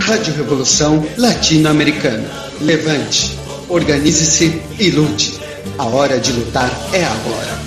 Rádio Revolução Latino-Americana. Levante, organize-se e lute. A hora de lutar é agora.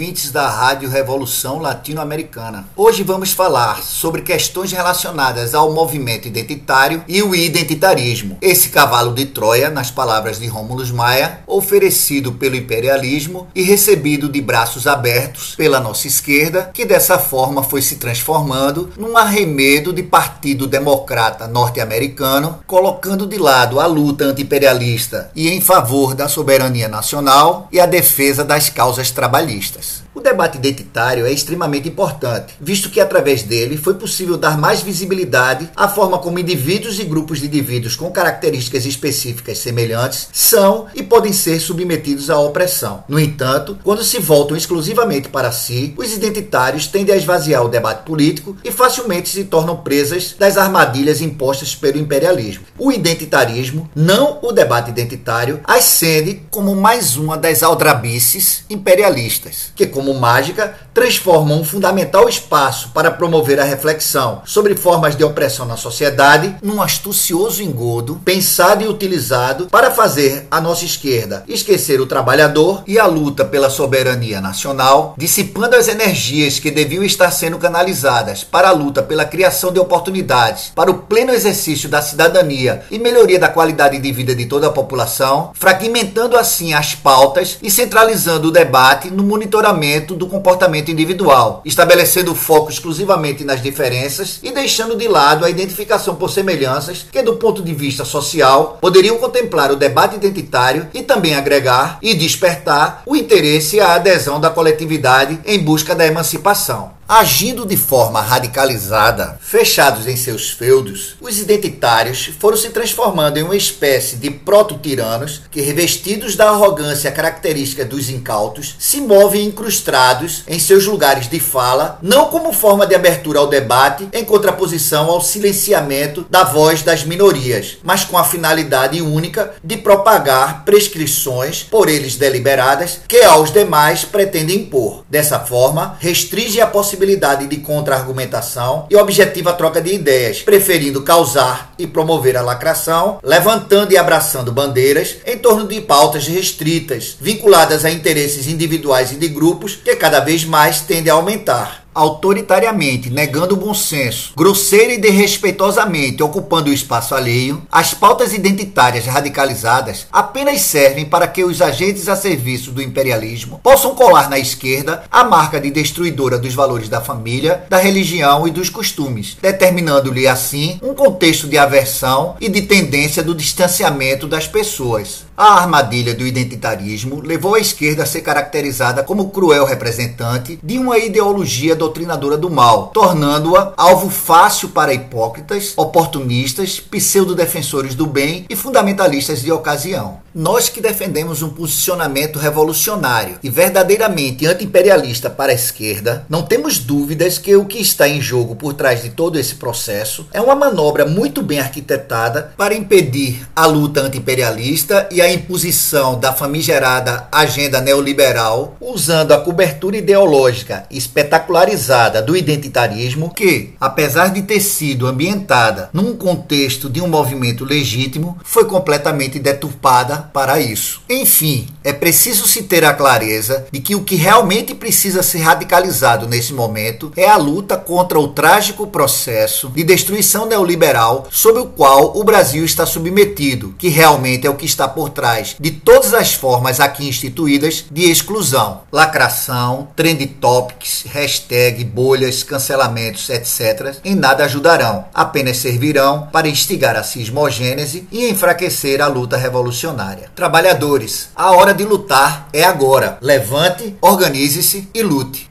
Ouvintes da Rádio Revolução Latino-Americana. Hoje vamos falar sobre questões relacionadas ao movimento identitário e o identitarismo. Esse cavalo de Troia, nas palavras de Rômulus Maia, oferecido pelo imperialismo e recebido de braços abertos pela nossa esquerda, que dessa forma foi se transformando num arremedo de Partido Democrata norte-americano, colocando de lado a luta anti-imperialista e em favor da soberania nacional e a defesa das causas trabalhistas. Nice. O debate identitário é extremamente importante, visto que através dele foi possível dar mais visibilidade à forma como indivíduos e grupos de indivíduos com características específicas semelhantes são e podem ser submetidos à opressão. No entanto, quando se voltam exclusivamente para si, os identitários tendem a esvaziar o debate político e facilmente se tornam presas das armadilhas impostas pelo imperialismo. O identitarismo, não o debate identitário, ascende como mais uma das aldrabices imperialistas, que como mágica, transformam um fundamental espaço para promover a reflexão sobre formas de opressão na sociedade num astucioso engodo pensado e utilizado para fazer a nossa esquerda esquecer o trabalhador e a luta pela soberania nacional, dissipando as energias que deviam estar sendo canalizadas para a luta pela criação de oportunidades para o pleno exercício da cidadania e melhoria da qualidade de vida de toda a população, fragmentando assim as pautas e centralizando o debate no monitoramento do comportamento individual, estabelecendo foco exclusivamente nas diferenças e deixando de lado a identificação por semelhanças que, do ponto de vista social, poderiam contemplar o debate identitário e também agregar e despertar o interesse a adesão da coletividade em busca da emancipação. Agindo de forma radicalizada, fechados em seus feudos, os identitários foram se transformando em uma espécie de proto-tiranos que, revestidos da arrogância característica dos incautos, se movem incrustados em seus lugares de fala, não como forma de abertura ao debate em contraposição ao silenciamento da voz das minorias, mas com a finalidade única de propagar prescrições, por eles deliberadas, que aos demais pretendem impor. Dessa forma, restringe a possibilidade possibilidade de contra-argumentação e objetiva troca de ideias, preferindo causar e promover a lacração, levantando e abraçando bandeiras em torno de pautas restritas, vinculadas a interesses individuais e de grupos que cada vez mais tendem a aumentar autoritariamente, negando o bom senso, grosseira e desrespeitosamente ocupando o espaço alheio, as pautas identitárias radicalizadas apenas servem para que os agentes a serviço do imperialismo possam colar na esquerda a marca de destruidora dos valores da família, da religião e dos costumes, determinando-lhe assim um contexto de aversão e de tendência do distanciamento das pessoas. A armadilha do identitarismo levou a esquerda a ser caracterizada como cruel representante de uma ideologia doutrinadora do mal, tornando-a alvo fácil para hipócritas, oportunistas, pseudo-defensores do bem e fundamentalistas de ocasião. Nós que defendemos um posicionamento revolucionário e verdadeiramente anti-imperialista para a esquerda, não temos dúvidas que o que está em jogo por trás de todo esse processo é uma manobra muito bem arquitetada para impedir a luta anti-imperialista e a imposição da famigerada agenda neoliberal, usando a cobertura ideológica espetacularizada do identitarismo, que, apesar de ter sido ambientada num contexto de um movimento legítimo, foi completamente deturpada para isso. Enfim, é preciso se ter a clareza de que o que realmente precisa ser radicalizado nesse momento é a luta contra o trágico processo de destruição neoliberal sobre o qual o Brasil está submetido, que realmente é o que está por trás de todas as formas aqui instituídas de exclusão, lacração, trend topics, hashtag, bolhas, cancelamentos, etc. Em nada ajudarão, apenas servirão para instigar a cismogênese e enfraquecer a luta revolucionária. Trabalhadores, a hora de lutar é agora. Levante, organize-se e lute.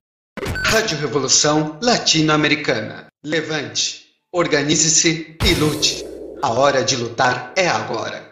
Rádio Revolução Latino-Americana. Levante, organize-se e lute. A hora de lutar é agora.